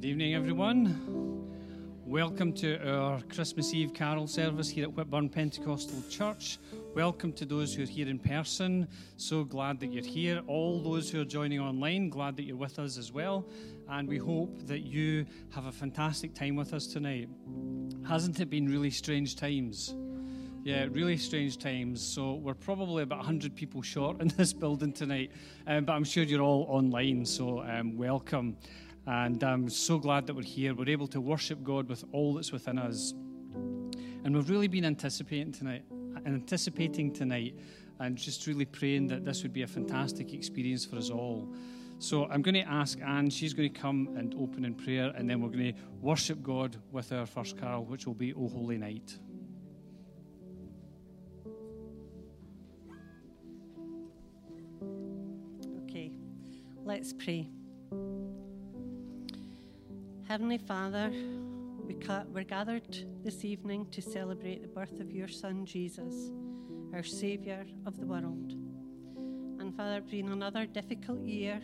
Good evening, everyone. Welcome to our Christmas Eve carol service here at Whitburn Pentecostal Church. Welcome to those who are here in person. So glad that you're here. All those who are joining online, glad that you're with us as well. And we hope that you have a fantastic time with us tonight. Hasn't it been really strange times? Yeah, really strange times. So we're probably about 100 people short in this building tonight, um, but I'm sure you're all online, so um, welcome. And I'm so glad that we're here. We're able to worship God with all that's within us. And we've really been anticipating tonight, anticipating tonight, and just really praying that this would be a fantastic experience for us all. So I'm going to ask Anne, she's going to come and open in prayer, and then we're going to worship God with our first carol, which will be O Holy Night. Okay, let's pray. Heavenly Father, we we're gathered this evening to celebrate the birth of your Son, Jesus, our Saviour of the world. And Father, it's been another difficult year,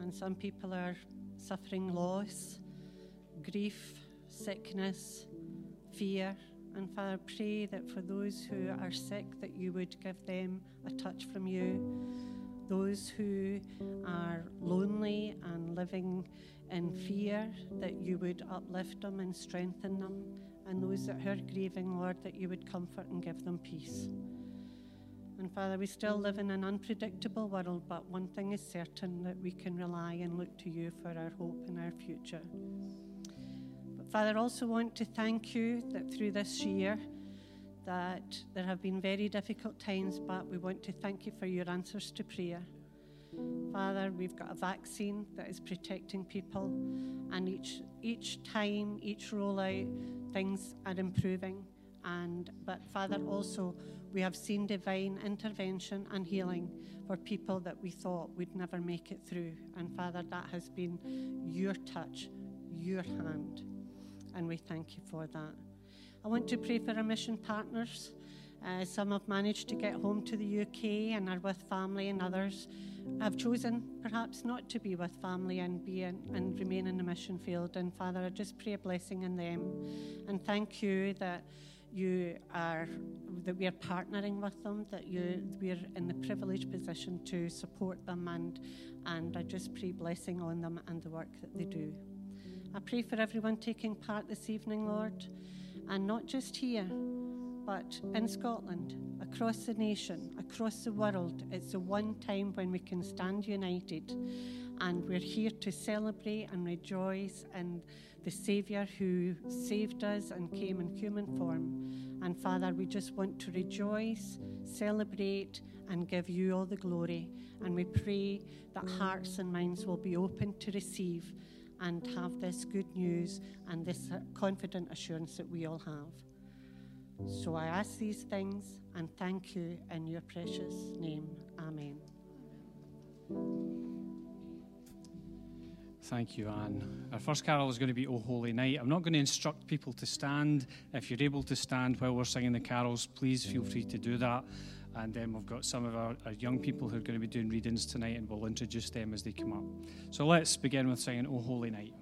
and some people are suffering loss, grief, sickness, fear. And Father, pray that for those who are sick, that you would give them a touch from you. Those who are lonely and living in fear, that you would uplift them and strengthen them. And those that are grieving, Lord, that you would comfort and give them peace. And Father, we still live in an unpredictable world, but one thing is certain that we can rely and look to you for our hope and our future. But Father, I also want to thank you that through this year, that there have been very difficult times, but we want to thank you for your answers to prayer. Father, we've got a vaccine that is protecting people, and each each time, each rollout, things are improving. And but Father, also we have seen divine intervention and healing for people that we thought would never make it through. And Father, that has been your touch, your hand, and we thank you for that. I want to pray for our mission partners. Uh, some have managed to get home to the UK and are with family, and others have chosen perhaps not to be with family and be in, and remain in the mission field. And Father, I just pray a blessing in them, and thank you that you are that we are partnering with them, that you we're in the privileged position to support them, and and I just pray blessing on them and the work that they do. I pray for everyone taking part this evening, Lord, and not just here but in Scotland, across the nation, across the world, it's the one time when we can stand united. And we're here to celebrate and rejoice in the Saviour who saved us and came in human form. And Father, we just want to rejoice, celebrate, and give you all the glory. And we pray that hearts and minds will be open to receive and have this good news and this confident assurance that we all have. So I ask these things and thank you in your precious name. Amen. Thank you, Anne. Our first carol is going to be O Holy Night. I'm not going to instruct people to stand. If you're able to stand while we're singing the carols, please feel free to do that. And then we've got some of our, our, young people who are going to be doing readings tonight, and we'll introduce them as they come up. So let's begin with singing O Holy Night.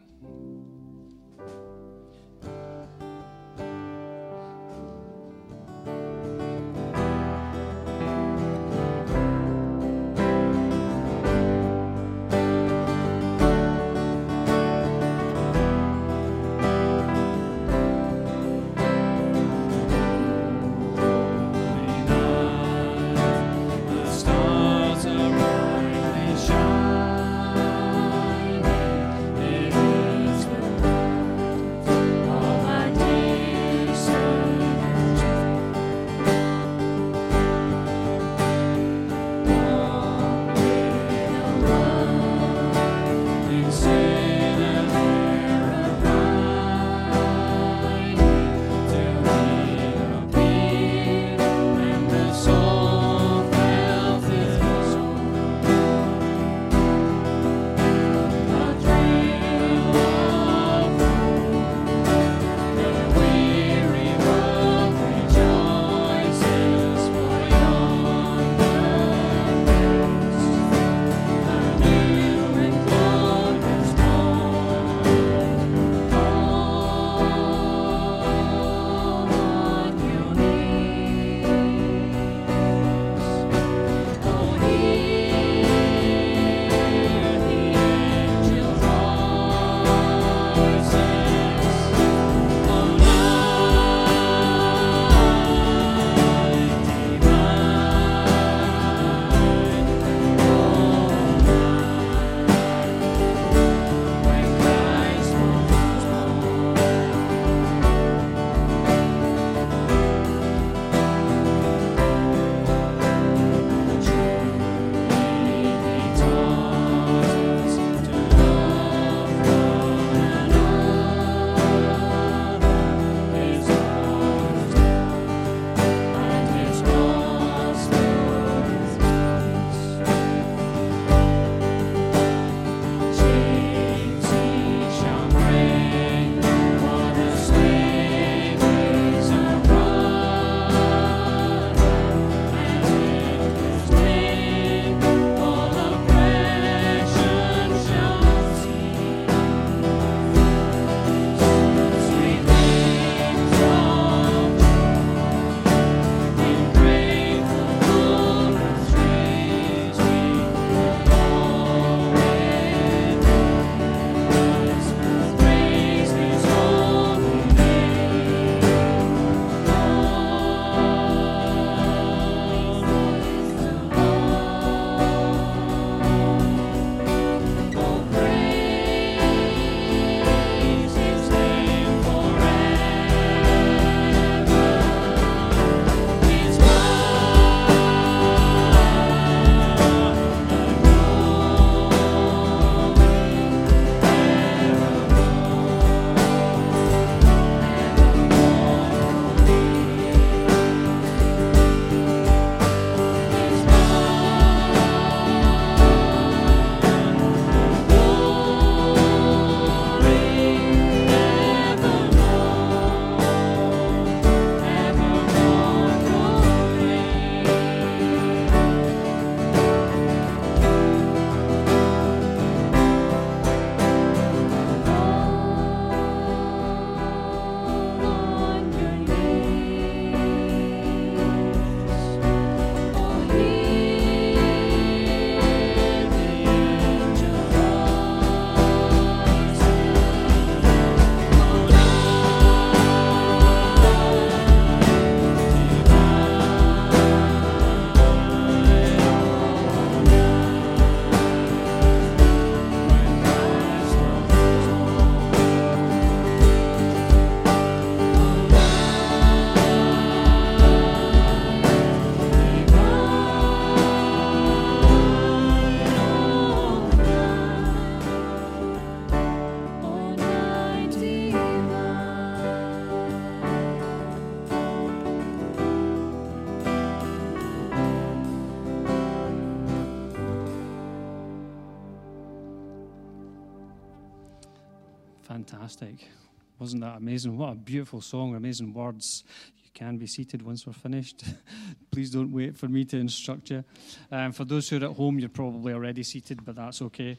Wasn't that amazing? What a beautiful song, amazing words. You can be seated once we're finished. Please don't wait for me to instruct you. Um, for those who are at home, you're probably already seated, but that's okay.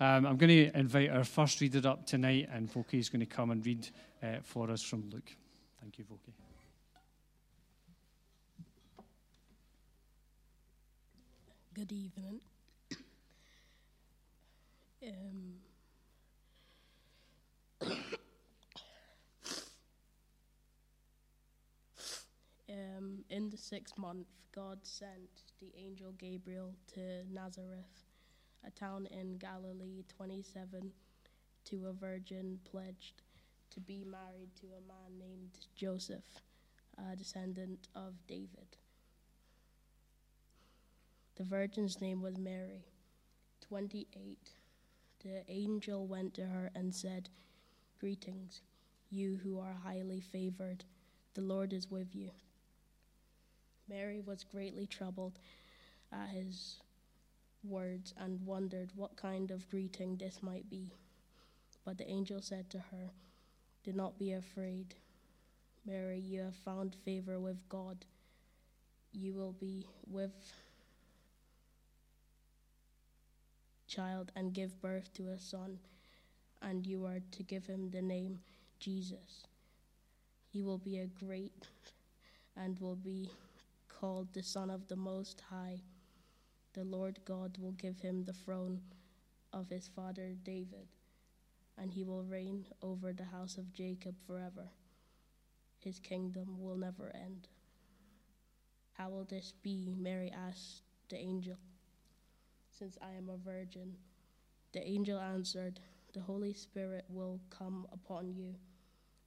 Um, I'm going to invite our first reader up tonight, and Voki is going to come and read uh, for us from Luke. Thank you, Voki. Good evening. Um, um, in the sixth month, God sent the angel Gabriel to Nazareth, a town in Galilee, 27, to a virgin pledged to be married to a man named Joseph, a descendant of David. The virgin's name was Mary. 28. The angel went to her and said, Greetings, you who are highly favored. The Lord is with you. Mary was greatly troubled at his words and wondered what kind of greeting this might be. But the angel said to her, Do not be afraid. Mary, you have found favor with God. You will be with child and give birth to a son, and you are to give him the name Jesus. He will be a great and will be called the Son of the Most High. The Lord God will give him the throne of his father David, and he will reign over the house of Jacob forever. His kingdom will never end. How will this be? Mary asked the angel since I am a virgin. The angel answered, The Holy Spirit will come upon you,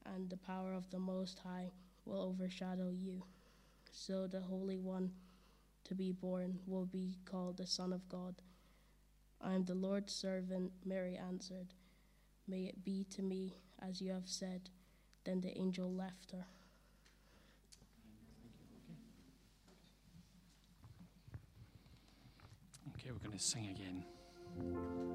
and the power of the Most High will overshadow you. So the Holy One to be born will be called the Son of God. I am the Lord's servant, Mary answered. May it be to me as you have said. Then the angel left her. Okay, we're going to sing again.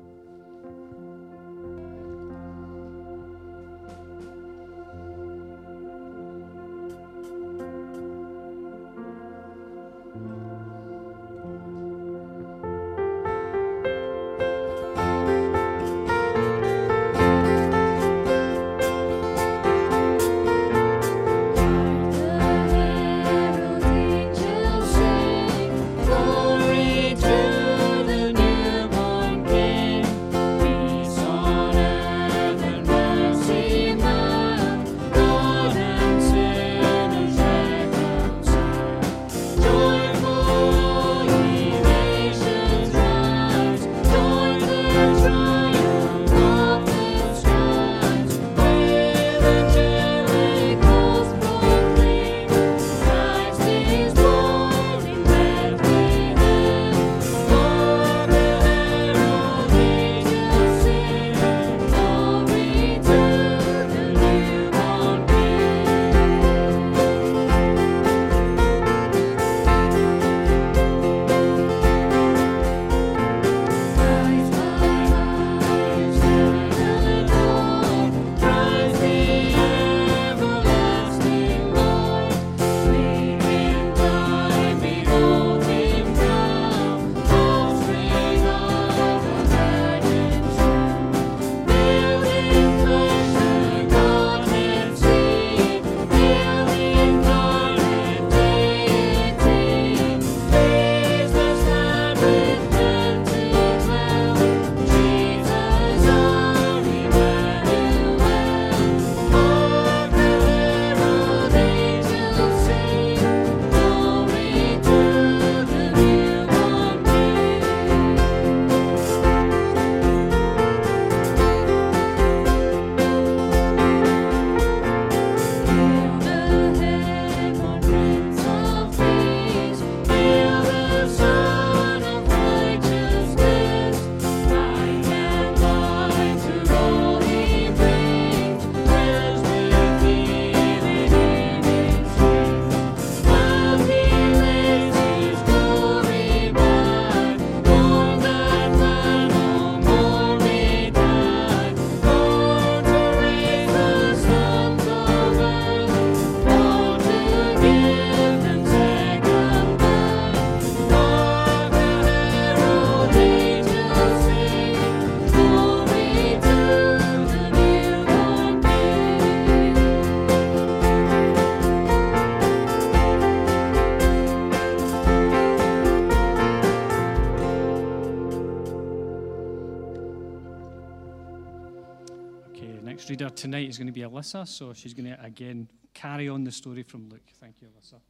Okay, next reader tonight is going to be Alyssa, so she's going to again carry on the story from Luke. Thank you, Alyssa.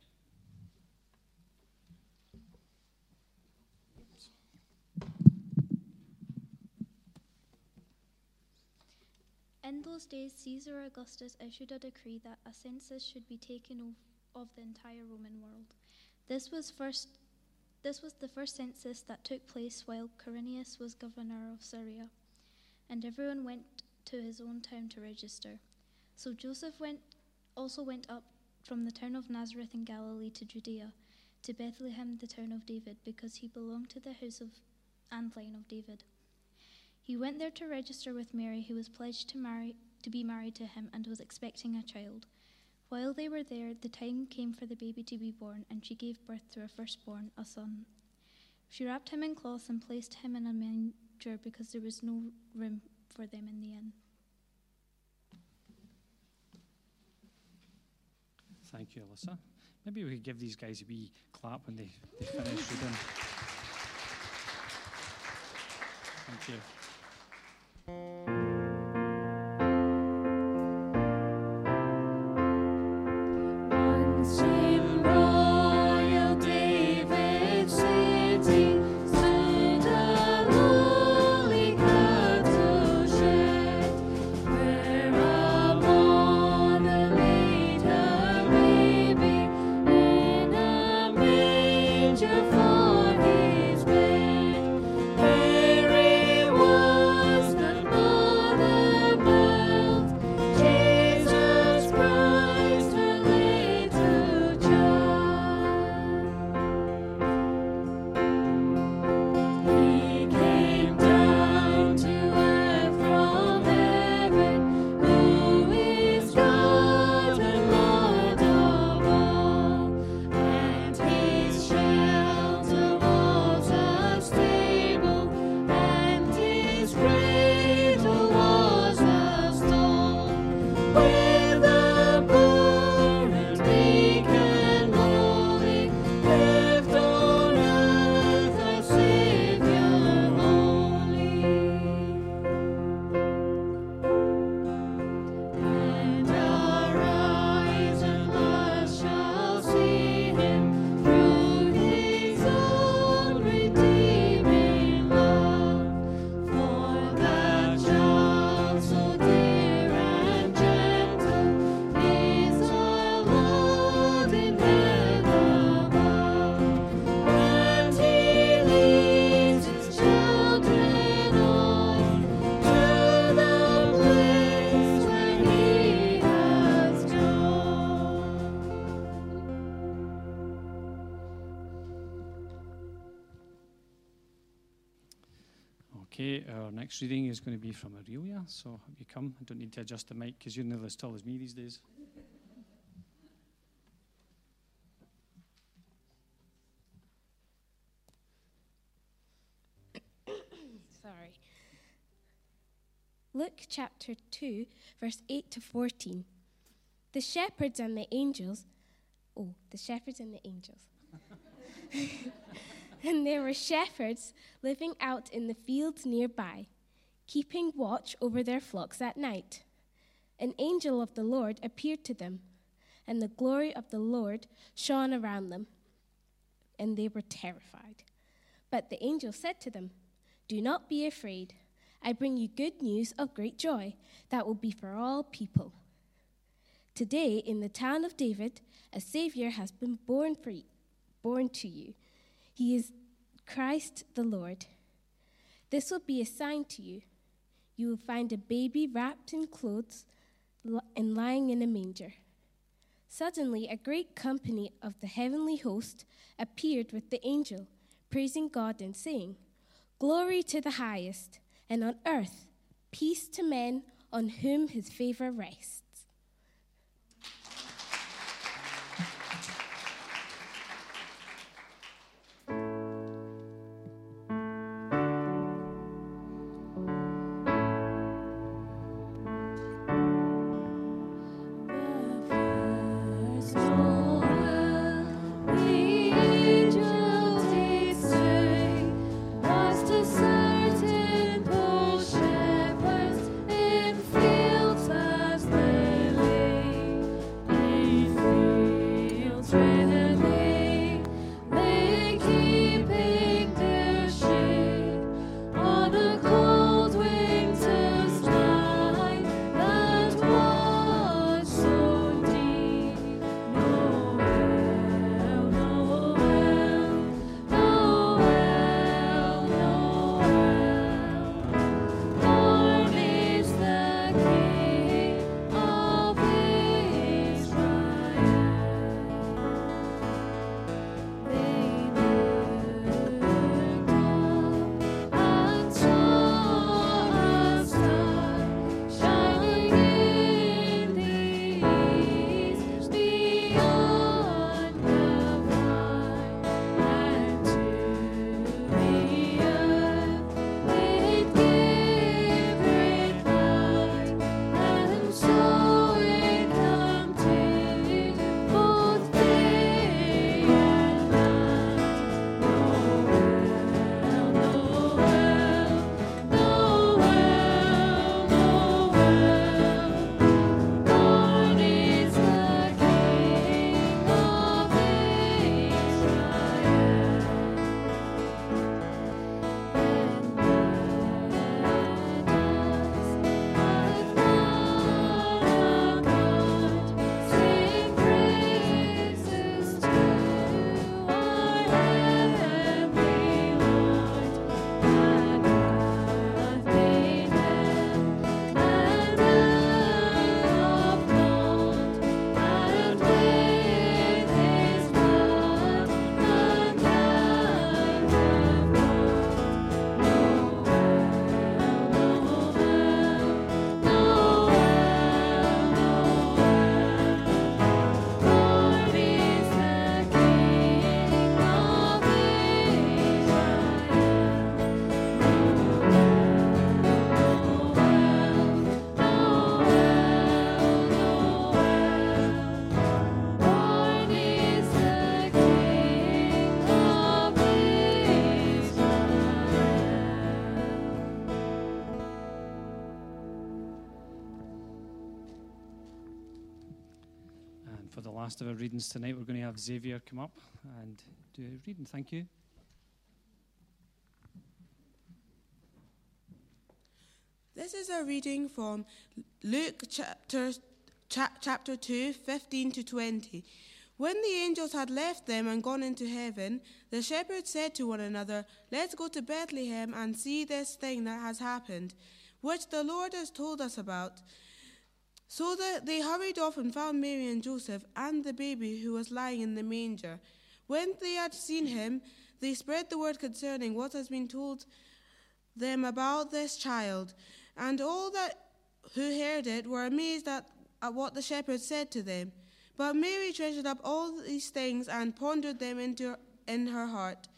In those days, Caesar Augustus issued a decree that a census should be taken of, of the entire Roman world. This was first. This was the first census that took place while Quirinius was governor of Syria, and everyone went to his own town to register. So Joseph went also went up from the town of Nazareth in Galilee to Judea, to Bethlehem, the town of David, because he belonged to the house of and line of David. He went there to register with Mary, who was pledged to marry to be married to him and was expecting a child. While they were there, the time came for the baby to be born, and she gave birth to her firstborn, a son. She wrapped him in cloth and placed him in a manger because there was no room for them in the inn. Thank you, Alyssa. Maybe we could give these guys a wee clap when they, they finish reading. Thank you. Next reading is going to be from Aurelia. So have you come? I don't need to adjust the mic because you're nearly as tall as me these days. Sorry. Luke chapter 2, verse 8 to 14. The shepherds and the angels, oh, the shepherds and the angels. and there were shepherds living out in the fields nearby, keeping watch over their flocks at night. An angel of the Lord appeared to them, and the glory of the Lord shone around them, and they were terrified. But the angel said to them, Do not be afraid. I bring you good news of great joy that will be for all people. Today, in the town of David, a Savior has been born, for you, born to you. He is Christ the Lord. This will be a sign to you. You will find a baby wrapped in clothes and lying in a manger. Suddenly, a great company of the heavenly host appeared with the angel, praising God and saying, Glory to the highest, and on earth, peace to men on whom his favor rests. Last of our readings tonight, we're going to have Xavier come up and do a reading. Thank you. This is a reading from Luke chapter, cha- chapter 2, 15 to 20. When the angels had left them and gone into heaven, the shepherds said to one another, Let's go to Bethlehem and see this thing that has happened, which the Lord has told us about. So they hurried off and found Mary and Joseph and the baby who was lying in the manger. When they had seen him, they spread the word concerning what has been told them about this child. And all that who heard it were amazed at, at what the shepherds said to them. But Mary treasured up all these things and pondered them into, in her heart.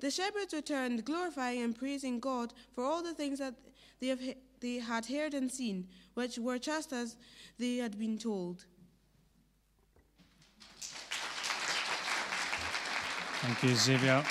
The shepherds returned, glorifying and praising God for all the things that they, have, they had heard and seen, which were just as they had been told. Thank you, Xavier.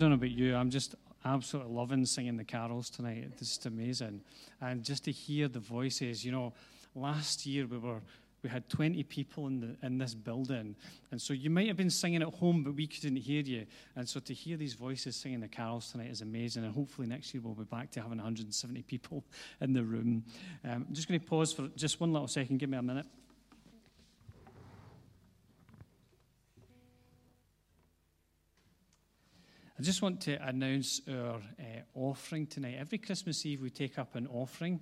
Don't know about you, I'm just absolutely loving singing the carols tonight. It's just amazing. And just to hear the voices, you know, last year we were we had 20 people in the in this building. And so you might have been singing at home, but we couldn't hear you. And so to hear these voices singing the carols tonight is amazing. And hopefully next year we'll be back to having 170 people in the room. Um, I'm just going to pause for just one little second. Give me a minute. I just want to announce our uh, offering tonight. Every Christmas Eve, we take up an offering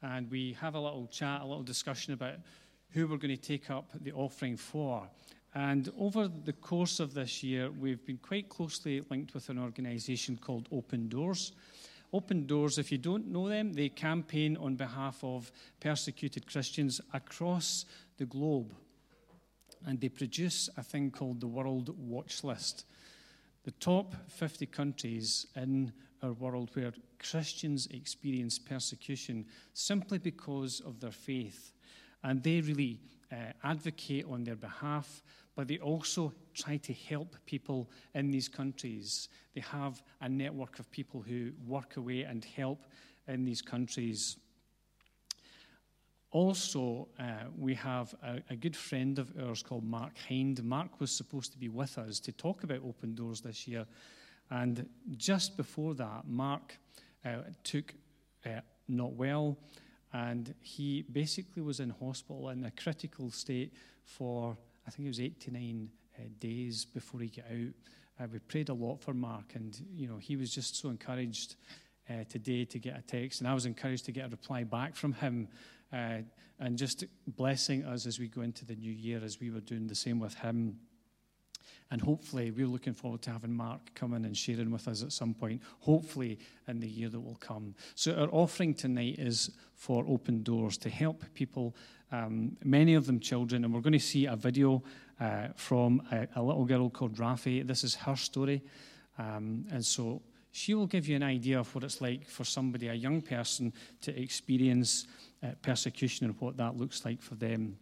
and we have a little chat, a little discussion about who we're going to take up the offering for. And over the course of this year, we've been quite closely linked with an organisation called Open Doors. Open Doors, if you don't know them, they campaign on behalf of persecuted Christians across the globe. And they produce a thing called the World Watch List the top 50 countries in our world where Christians experience persecution simply because of their faith. And they really uh, advocate on their behalf, but they also try to help people in these countries. They have a network of people who work away and help in these countries. Also, uh, we have a, a, good friend of ours called Mark Hind. Mark was supposed to be with us to talk about Open Doors this year. And just before that, Mark uh, took uh, not well, and he basically was in hospital in a critical state for, I think it was eight to nine uh, days before he got out. Uh, we prayed a lot for Mark, and you know he was just so encouraged uh, today to get a text, and I was encouraged to get a reply back from him uh, and just blessing us as we go into the new year, as we were doing the same with him. And hopefully, we're looking forward to having Mark come in and sharing with us at some point, hopefully in the year that will come. So, our offering tonight is for open doors to help people, um, many of them children. And we're going to see a video uh, from a, a, little girl called Rafi. This is her story. Um, and so, she will give you an idea of what it's like for somebody, a young person, to experience uh, persecution and what that looks like for them.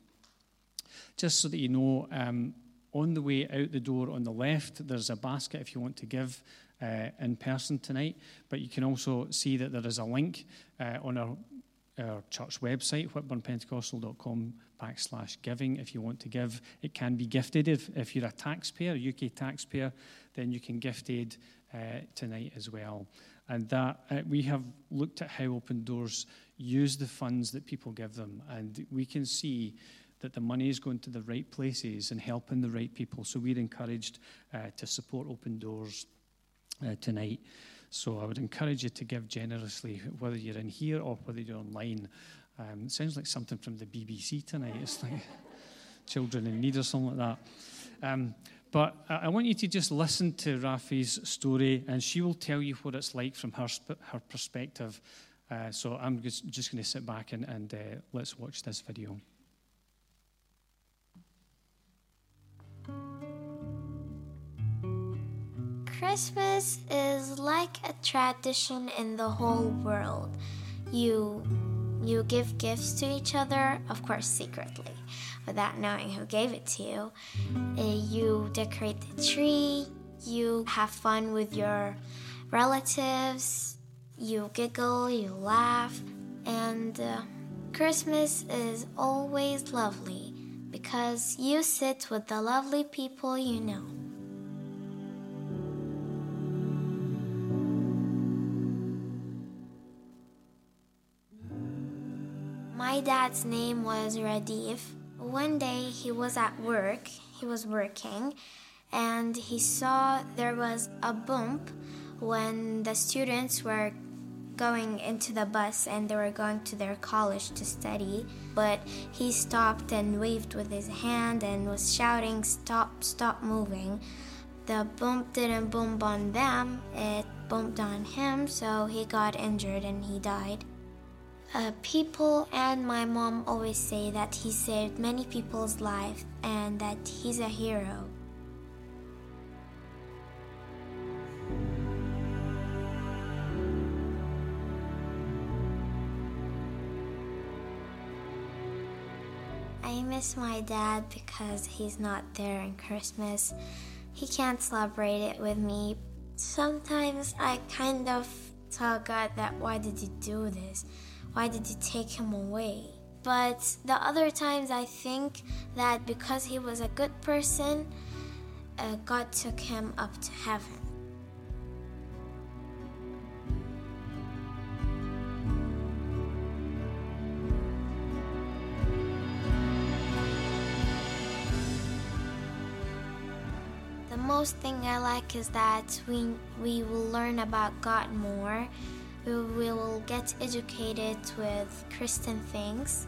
Just so that you know, um, on the way out the door on the left, there's a basket if you want to give uh, in person tonight. But you can also see that there is a link uh, on our, our church website, whitburnpentecostal.com backslash giving. If you want to give, it can be gifted. If, if you're a taxpayer, UK taxpayer, then you can gift aid uh, tonight as well. And that uh, we have looked at how Open Doors use the funds that people give them, and we can see that the money is going to the right places and helping the right people. So we're encouraged uh, to support Open Doors uh, tonight. So I would encourage you to give generously, whether you're in here or whether you're online. Um, it sounds like something from the BBC tonight. It's like children in need or something like that. Um, but I want you to just listen to Rafi's story, and she will tell you what it's like from her, her perspective. Uh, so I'm just, just going to sit back and, and uh, let's watch this video. Christmas is like a tradition in the whole world. You you give gifts to each other, of course secretly, without knowing who gave it to you. Uh, you decorate the tree, you have fun with your relatives, you giggle, you laugh, and uh, Christmas is always lovely because you sit with the lovely people you know. My dad's name was Radif. One day he was at work, he was working, and he saw there was a bump when the students were going into the bus and they were going to their college to study. But he stopped and waved with his hand and was shouting, Stop, stop moving. The bump didn't bump on them, it bumped on him, so he got injured and he died. Uh, people and my mom always say that he saved many people's lives and that he's a hero. I miss my dad because he's not there in Christmas. He can't celebrate it with me. Sometimes I kind of tell God that why did you do this? Why did you take him away? But the other times I think that because he was a good person, uh, God took him up to heaven. The most thing I like is that we, we will learn about God more we will get educated with Christian things.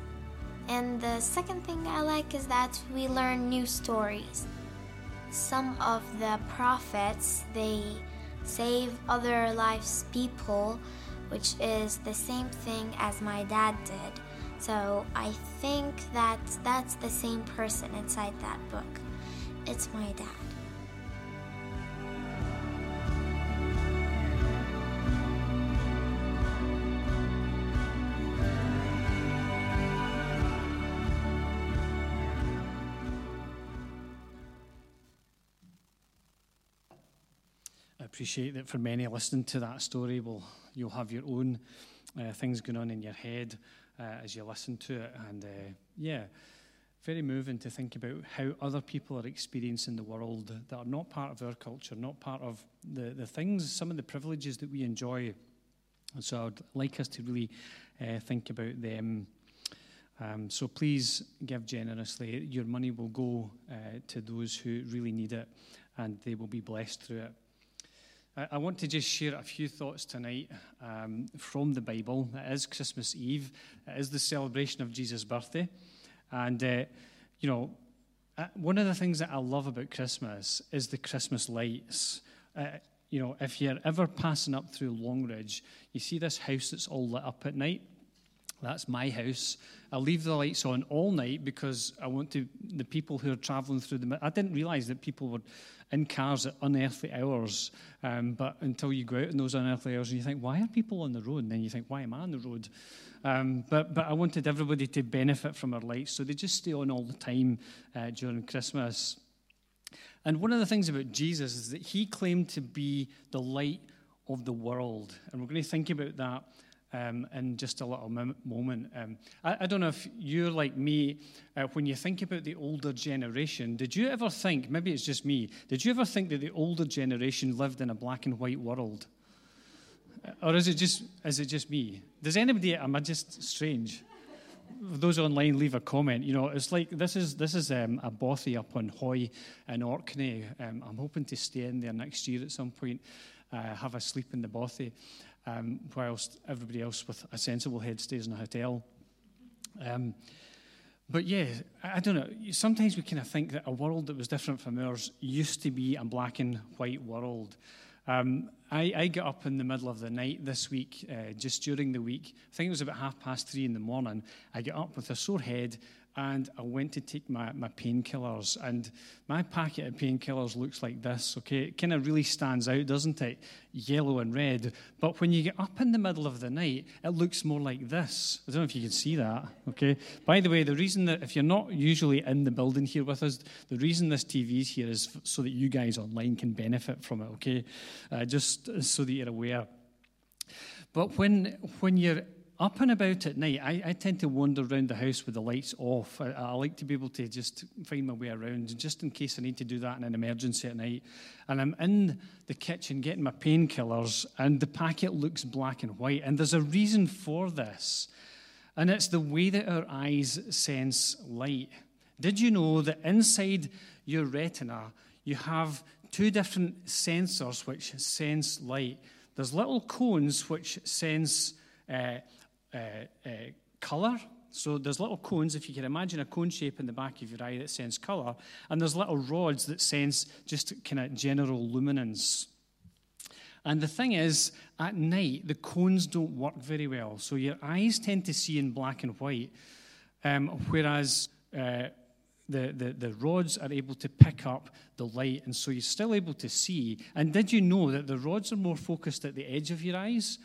And the second thing I like is that we learn new stories. Some of the prophets, they save other lives people, which is the same thing as my dad did. So I think that that's the same person inside that book. It's my dad. Appreciate that for many listening to that story, will you'll have your own uh, things going on in your head uh, as you listen to it. And uh, yeah, very moving to think about how other people are experiencing the world that are not part of our culture, not part of the, the things, some of the privileges that we enjoy. And so I'd like us to really uh, think about them. Um, so please give generously. Your money will go uh, to those who really need it, and they will be blessed through it. I, want to just share a few thoughts tonight um, from the Bible. It is Christmas Eve, it is the celebration of Jesus' birthday. And, uh, you know, uh, one of the things that I love about Christmas is the Christmas lights. Uh, you know, if you're ever passing up through Longridge, you see this house that's all lit up at night. That's my house. I leave the lights on all night because I want to the people who are travelling through the. I didn't realise that people were in cars at unearthly hours, um, but until you go out in those unearthly hours and you think, why are people on the road? And then you think, why am I on the road? Um, but but I wanted everybody to benefit from our lights, so they just stay on all the time uh, during Christmas. And one of the things about Jesus is that he claimed to be the light of the world, and we're going to think about that um, in just a little moment. Um, I, I, don't know if you're like me, uh, when you think about the older generation, did you ever think, maybe it's just me, did you ever think that the older generation lived in a black and white world? Uh, or is it just, is it just me? Does anybody, am I just strange? Those online leave a comment. You know, it's like this is this is um, a bothy up on Hoy in Orkney. Um, I'm hoping to stay in there next year at some point, uh, have a sleep in the bothy um, whilst everybody else with a sensible head stays in a hotel. Um, but yeah, I don't know. Sometimes we kind of think that a world that was different from ours used to be a black and white world. Um, I, I, got up in the middle of the night this week, uh, just during the week. I think it was about half past three in the morning. I got up with a sore head and I went to take my, my painkillers. And my packet of painkillers looks like this, okay? It kind of really stands out, doesn't it? Yellow and red. But when you get up in the middle of the night, it looks more like this. I don't know if you can see that, okay? By the way, the reason that if you're not usually in the building here with us, the reason this TV is here is so that you guys online can benefit from it, okay? Uh, just so that you're aware. But when, when you're up and about at night, I, I, tend to wander around the house with the lights off. I, I, like to be able to just find my way around, just in case I need to do that in an emergency at night. And I'm in the kitchen getting my painkillers, and the packet looks black and white. And there's a reason for this, and it's the way that our eyes sense light. Did you know that inside your retina, you have two different sensors which sense light? There's little cones which sense. Uh, uh, uh, colour. So there's little cones, if you can imagine a cone shape in the back of your eye that sense colour, and there's little rods that sense just kind of general luminance. And the thing is, at night, the cones don't work very well. So your eyes tend to see in black and white, um, whereas uh, the, the, the rods are able to pick up the light, and so you're still able to see. And did you know that the rods are more focused at the edge of your eyes?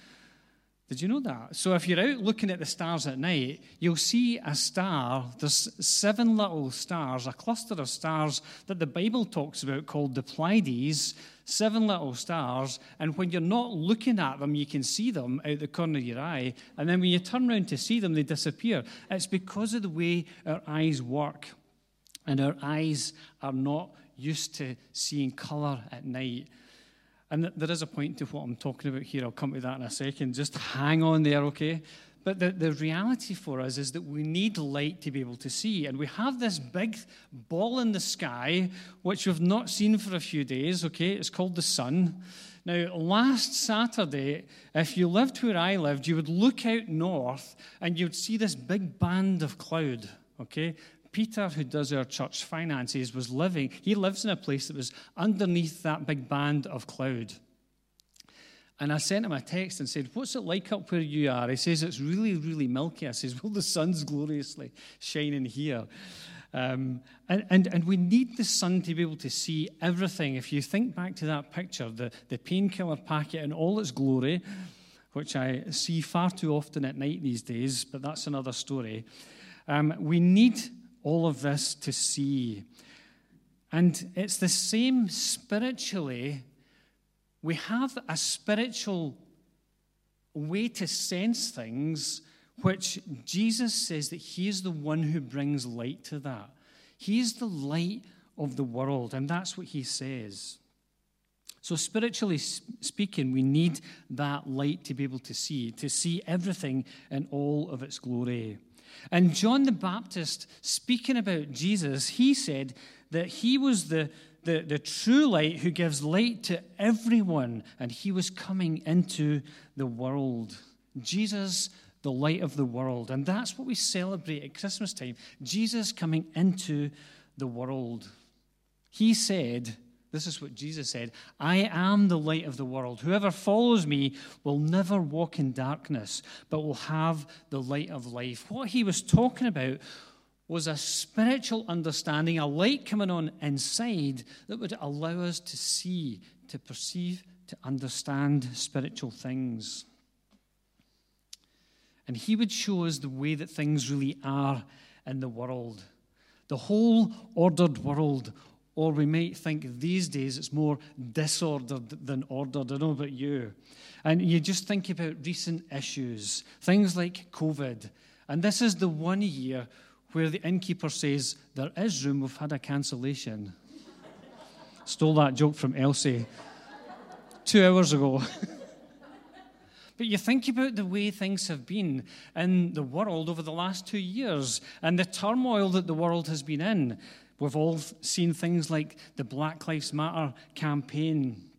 Did you know that? So if you're out looking at the stars at night, you'll see a star. There's seven little stars, a cluster of stars that the Bible talks about called the Pleiades, seven little stars. And when you're not looking at them, you can see them out the corner of your eye. And then when you turn around to see them, they disappear. It's because of the way our eyes work. And our eyes are not used to seeing color at night. And there is a point to what I'm talking about here. I'll come to that in a second. Just hang on there, okay? But the, the reality for us is that we need light to be able to see. And we have this big ball in the sky, which we've not seen for a few days, okay? It's called the sun. Now, last Saturday, if you lived where I lived, you would look out north and you'd see this big band of cloud, okay? Peter, who does our church finances, was living, he lives in a place that was underneath that big band of cloud. And I sent him a text and said, What's it like up where you are? He says, It's really, really milky. I says, Well, the sun's gloriously shining here. Um, and, and, and we need the sun to be able to see everything. If you think back to that picture, the, the painkiller packet in all its glory, which I see far too often at night these days, but that's another story. Um, we need all of this to see. And it's the same spiritually we have a spiritual way to sense things, which Jesus says that He is the one who brings light to that. He is the light of the world, and that's what He says. So, spiritually speaking, we need that light to be able to see, to see everything in all of its glory. And John the Baptist, speaking about Jesus, he said that he was the, the, the true light who gives light to everyone, and he was coming into the world. Jesus, the light of the world. And that's what we celebrate at Christmas time Jesus coming into the world. He said, this is what Jesus said I am the light of the world. Whoever follows me will never walk in darkness, but will have the light of life. What he was talking about was a spiritual understanding, a light coming on inside that would allow us to see, to perceive, to understand spiritual things. And he would show us the way that things really are in the world. The whole ordered world, or we might think these days it's more disordered than ordered. I don't know about you. And you just think about recent issues, things like COVID. And this is the one year where the innkeeper says, There is room, we've had a cancellation. Stole that joke from Elsie two hours ago. But you think about the way things have been in the world over the last two years and the turmoil that the world has been in. We've all seen things like the Black Lives Matter campaign.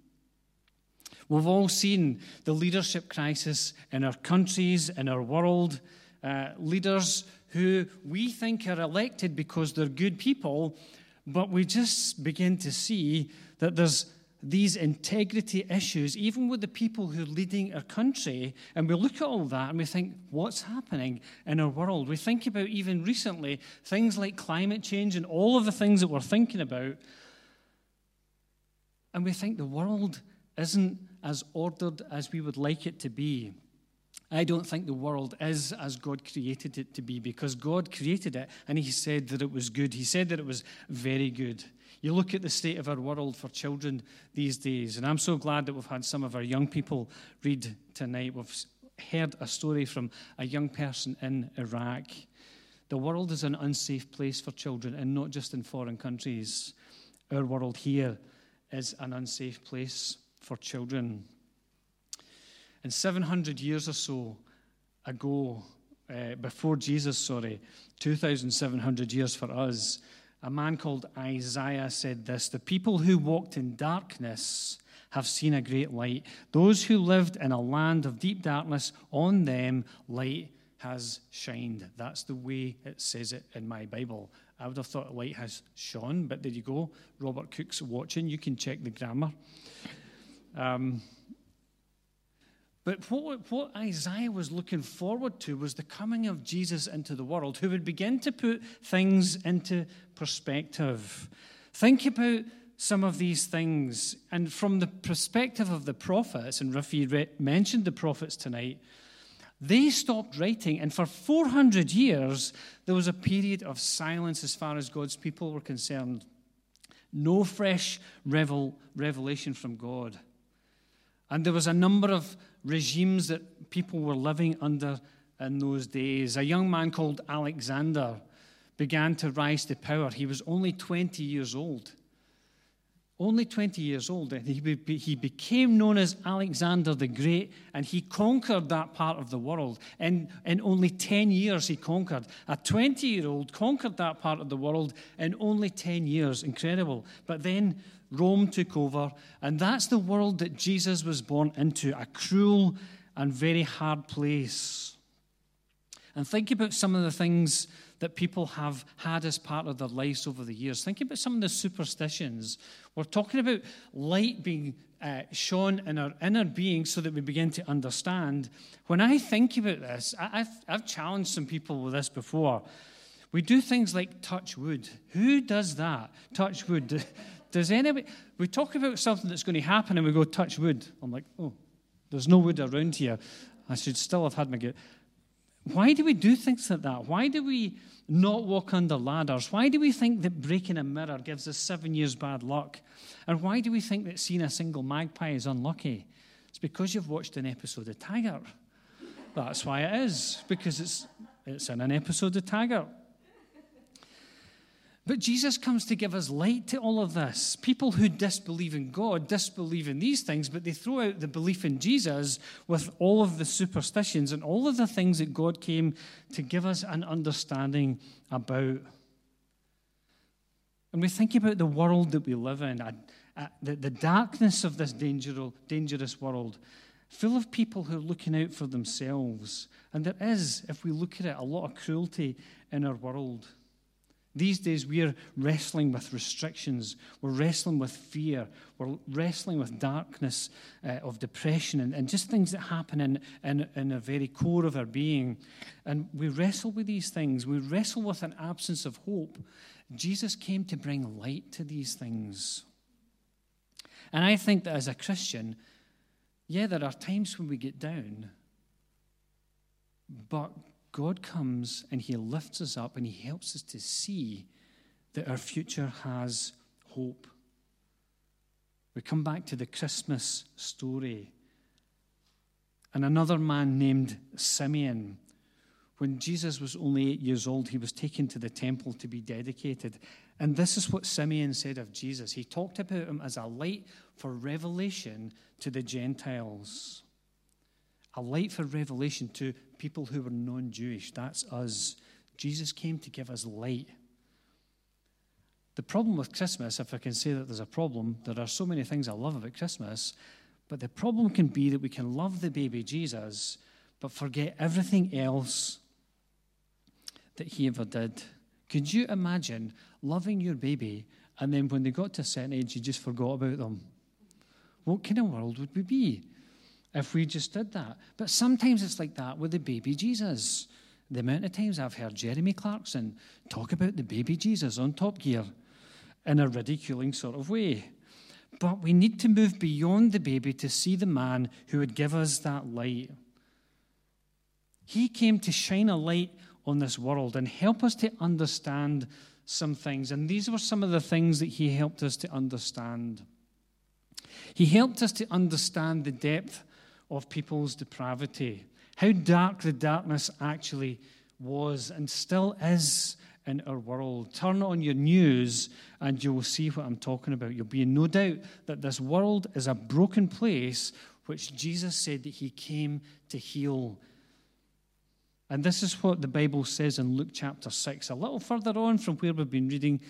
We've all seen the leadership crisis in our countries, in our world. Uh, leaders who we think are elected because they're good people, but we just begin to see that there's these integrity issues, even with the people who are leading our country. And we look at all that and we think, what's happening in our world? We think about even recently things like climate change and all of the things that we're thinking about. And we think the world isn't as ordered as we would like it to be. I don't think the world is as God created it to be because God created it and He said that it was good. He said that it was very good. You look at the state of our world for children these days, and I'm so glad that we've had some of our young people read tonight. We've heard a story from a young person in Iraq. The world is an unsafe place for children, and not just in foreign countries. Our world here is an unsafe place for children. And 700 years or so ago, uh, before Jesus, sorry, 2,700 years for us, a man called Isaiah said this The people who walked in darkness have seen a great light. Those who lived in a land of deep darkness, on them light has shined. That's the way it says it in my Bible. I would have thought light has shone, but there you go. Robert Cook's watching. You can check the grammar. Um, but what, what Isaiah was looking forward to was the coming of Jesus into the world, who would begin to put things into perspective. Think about some of these things, and from the perspective of the prophets, and Rafi re- mentioned the prophets tonight, they stopped writing, and for 400 years, there was a period of silence as far as God's people were concerned. No fresh revel- revelation from God. And there was a number of regimes that people were living under in those days. A young man called Alexander began to rise to power. He was only 20 years old. Only 20 years old. He, he became known as Alexander the Great, and he conquered that part of the world. And in only 10 years, he conquered. A 20 year old conquered that part of the world in only 10 years. Incredible. But then Rome took over, and that's the world that Jesus was born into a cruel and very hard place. And think about some of the things that people have had as part of their lives over the years. Think about some of the superstitions. We're talking about light being uh, shone in our inner being so that we begin to understand. When I think about this, I, have I've challenged some people with this before. We do things like touch wood. Who does that? Touch wood. Does anybody, we talk about something that's going to happen and we go, touch wood. I'm like, oh, there's no wood around here. I should still have had my get. Why do we do things like that? Why do we not walk under ladders? Why do we think that breaking a mirror gives us seven years bad luck? And why do we think that seeing a single magpie is unlucky? It's because you've watched an episode of Taggart. That's why it is, because it's, it's in an episode of Taggart. But Jesus comes to give us light to all of this. People who disbelieve in God disbelieve in these things, but they throw out the belief in Jesus with all of the superstitions and all of the things that God came to give us an understanding about. And we think about the world that we live in, the, darkness of this dangerous world, full of people who are looking out for themselves. And there is, if we look at it, a lot of cruelty in our world. These days, we're wrestling with restrictions. We're wrestling with fear. We're wrestling with darkness uh, of depression and, and, just things that happen in, in, in a very core of our being. And we wrestle with these things. We wrestle with an absence of hope. Jesus came to bring light to these things. And I think that as a Christian, yeah, there are times when we get down, but God comes and He lifts us up and He helps us to see that our future has hope. We come back to the Christmas story. And another man named Simeon, when Jesus was only eight years old, he was taken to the temple to be dedicated. And this is what Simeon said of Jesus. He talked about him as a light for revelation to the Gentiles a light for revelation to people who were non Jewish. That's us. Jesus came to give us light. The problem with Christmas, if I can say that there's a problem, there are so many things I love about Christmas, but the problem can be that we can love the baby Jesus, but forget everything else that he ever did. Could you imagine loving your baby and then when they got to a certain age, you just forgot about them? What kind of world would we be? If we just did that. But sometimes it's like that with the baby Jesus. The amount of times I've heard Jeremy Clarkson talk about the baby Jesus on Top Gear in a ridiculing sort of way. But we need to move beyond the baby to see the man who would give us that light. He came to shine a light on this world and help us to understand some things. And these were some of the things that he helped us to understand. He helped us to understand the depth of people's depravity, how dark the darkness actually was and still is in our world. Turn on your news and you will see what I'm talking about. You'll be in no doubt that this world is a broken place which Jesus said that he came to heal. And this is what the Bible says in Luke chapter 6, a little further on from where we've been reading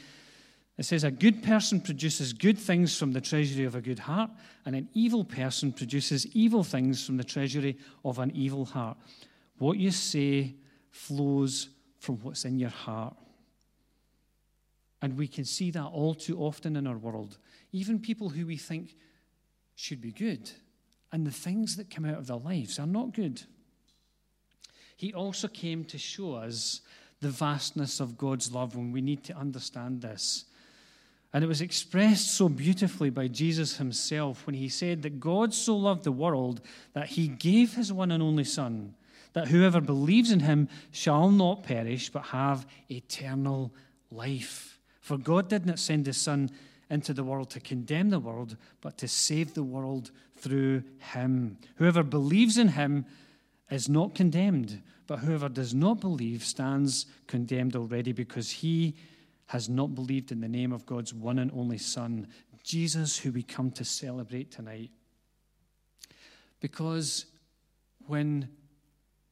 it says, A good person produces good things from the treasury of a good heart, and an evil person produces evil things from the treasury of an evil heart. What you say flows from what's in your heart. And we can see that all too often in our world. Even people who we think should be good, and the things that come out of their lives are not good. He also came to show us the vastness of God's love when we need to understand this. And it was expressed so beautifully by Jesus himself when he said that God so loved the world that he gave his one and only Son, that whoever believes in him shall not perish but have eternal life. For God did not send his Son into the world to condemn the world, but to save the world through him. Whoever believes in him is not condemned, but whoever does not believe stands condemned already because he has not believed in the name of God's one and only Son, Jesus, who we come to celebrate tonight. Because when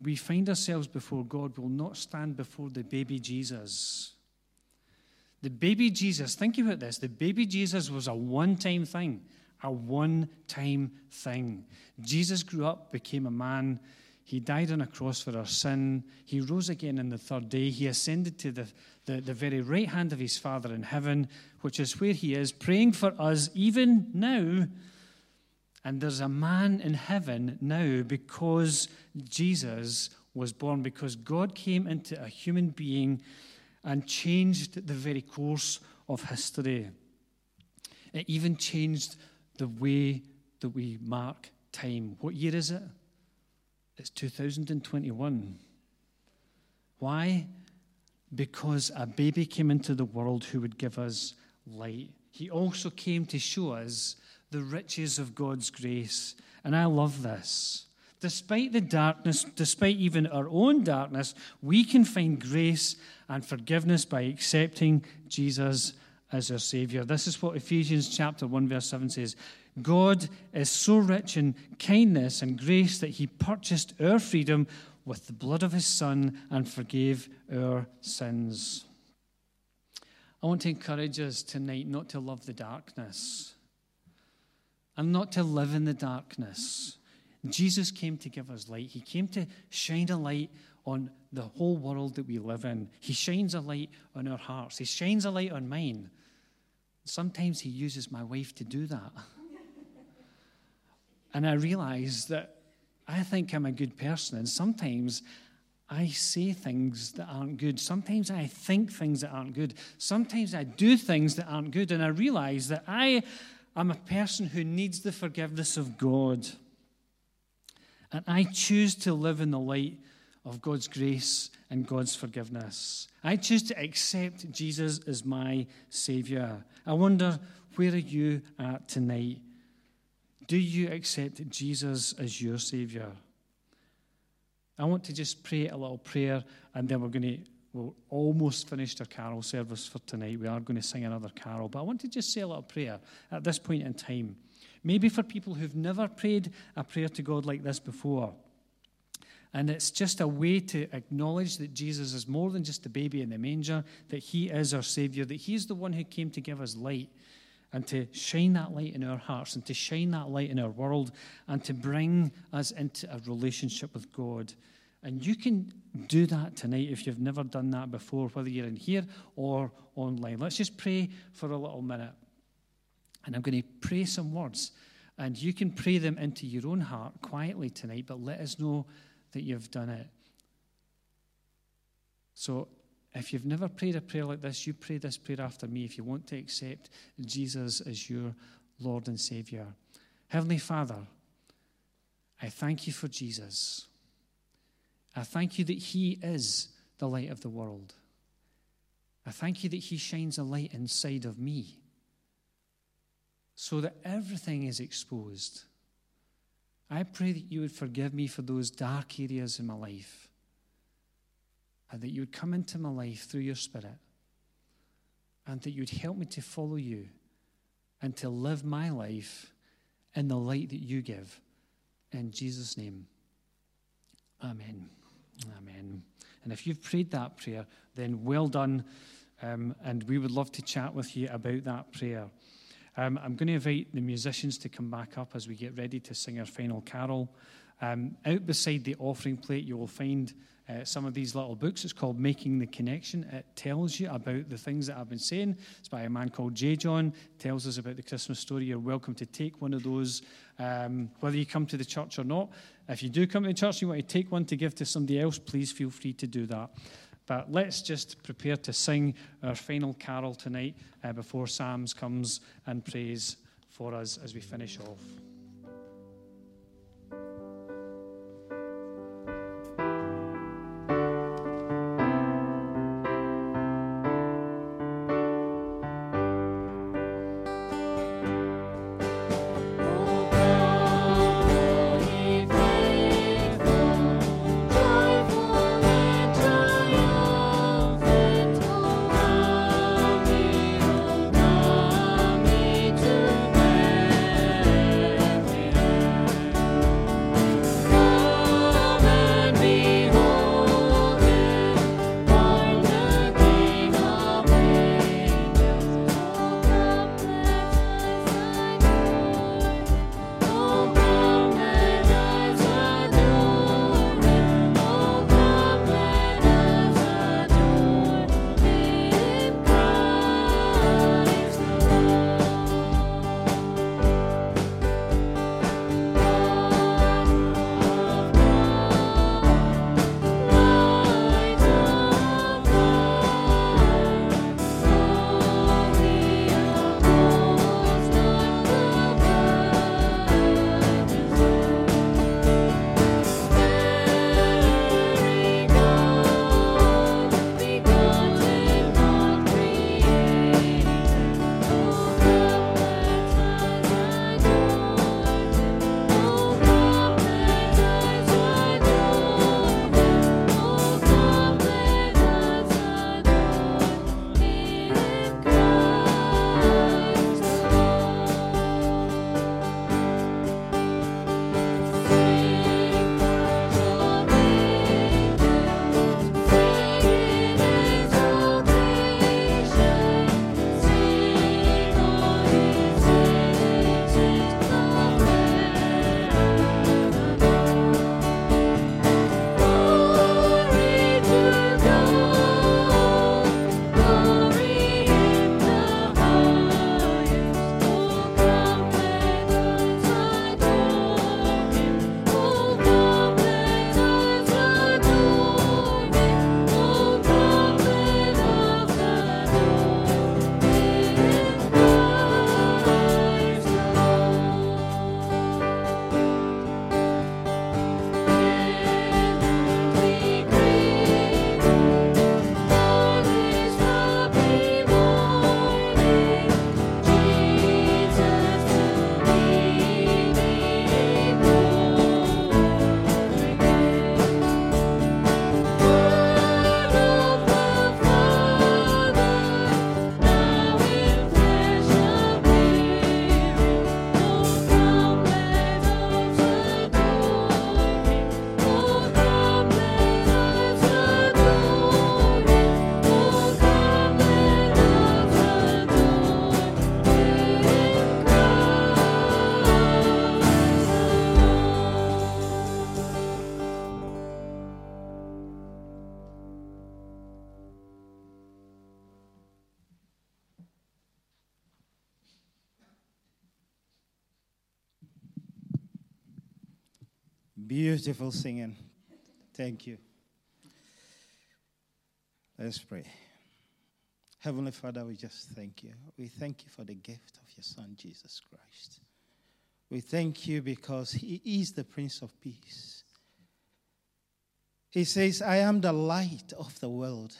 we find ourselves before God, we'll not stand before the baby Jesus. The baby Jesus, think about this the baby Jesus was a one time thing, a one time thing. Jesus grew up, became a man he died on a cross for our sin. He rose again on the third day. He ascended to the, the, the, very right hand of his Father in heaven, which is where he is, praying for us even now. And there's a man in heaven now because Jesus was born, because God came into a human being and changed the very course of history. It even changed the way that we mark time. What year is it? It's 2021. Why? Because a baby came into the world who would give us light. He also came to show us the riches of God's grace. And I love this. Despite the darkness, despite even our own darkness, we can find grace and forgiveness by accepting Jesus as our Savior. This is what Ephesians chapter 1, verse 7 says. God is so rich in kindness and grace that He purchased our freedom with the blood of His Son and forgave our sins. I want to encourage us tonight not to love the darkness and not to live in the darkness. Jesus came to give us light. He came to shine a light on the whole world that we live in. He shines a light on our hearts. He shines a light on mine. Sometimes He uses my wife to do that. and I realize that I think I'm a good person, and sometimes I say things that aren't good. Sometimes I think things that aren't good. Sometimes I do things that aren't good, and I realize that I am a person who needs the forgiveness of God. And I choose to live in the light of God's grace and God's forgiveness. I choose to accept Jesus as my Savior. I wonder, where are you at tonight? Do you accept Jesus as your Savior? I want to just pray a little prayer and then we're going to, we'll almost finished our carol service for tonight. We are going to sing another carol, but I want to just say a little prayer at this point in time. Maybe for people who've never prayed a prayer to God like this before. And it's just a way to acknowledge that Jesus is more than just a baby in the manger, that he is our Savior, that he's the one who came to give us light and to shine that light in our hearts and to shine that light in our world and to bring us into a relationship with God. And you can do that tonight if you've never done that before, whether you're in here or online. Let's just pray for a little minute. And I'm going to pray some words. And you can pray them into your own heart quietly tonight, but let us know that you've done it. So, if you've never prayed a prayer like this, you pray this prayer after me if you want to accept Jesus as your Lord and Savior. Heavenly Father, I thank you for Jesus. I thank you that He is the light of the world. I thank you that He shines a light inside of me so that everything is exposed. I pray that you would forgive me for those dark areas in my life and that you would come into my life through your Spirit and that you would help me to follow you and to live my life in the light that you give. In Jesus' name, Amen. Amen. And if you've prayed that prayer, then well done. Um, and we would love to chat with you about that prayer. Um, I'm going to invite the musicians to come back up as we get ready to sing our final carol. Um, out beside the offering plate, you will find uh, some of these little books. It's called Making the Connection. It tells you about the things that I've been saying. It's by a man called J. John. Tells us about the Christmas story. You're welcome to take one of those, um, whether you come to the church or not. If you do come to the church and you want to take one to give to somebody else, please feel free to do that. But let's just prepare to sing our final carol tonight uh, before Sam's comes and prays for us as we finish off. Beautiful singing. Thank you. Let's pray. Heavenly Father, we just thank you. We thank you for the gift of your Son, Jesus Christ. We thank you because he is the Prince of Peace. He says, I am the light of the world.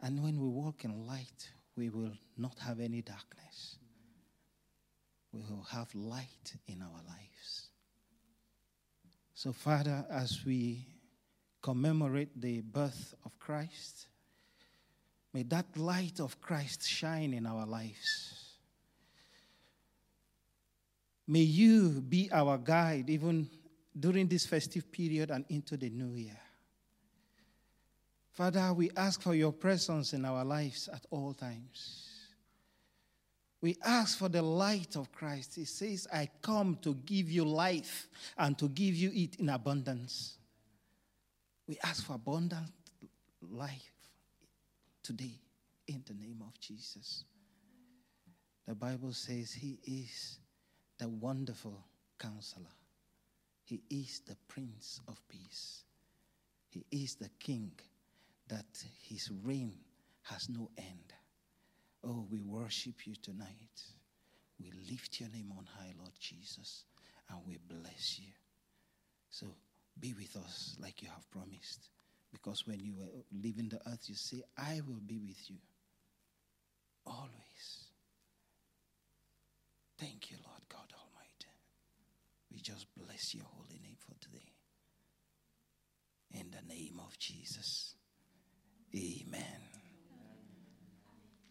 And when we walk in light, we will not have any darkness. We will have light in our lives. So, Father, as we commemorate the birth of Christ, may that light of Christ shine in our lives. May you be our guide even during this festive period and into the new year. Father, we ask for your presence in our lives at all times. We ask for the light of Christ. He says, I come to give you life and to give you it in abundance. We ask for abundant life today in the name of Jesus. The Bible says he is the wonderful counselor. He is the Prince of Peace. He is the King that his reign has no end. Oh, we worship you tonight. We lift your name on high, Lord Jesus, and we bless you. So be with us like you have promised. Because when you were leaving the earth, you say, I will be with you always. Thank you, Lord God Almighty. We just bless your holy name for today. In the name of Jesus. Amen.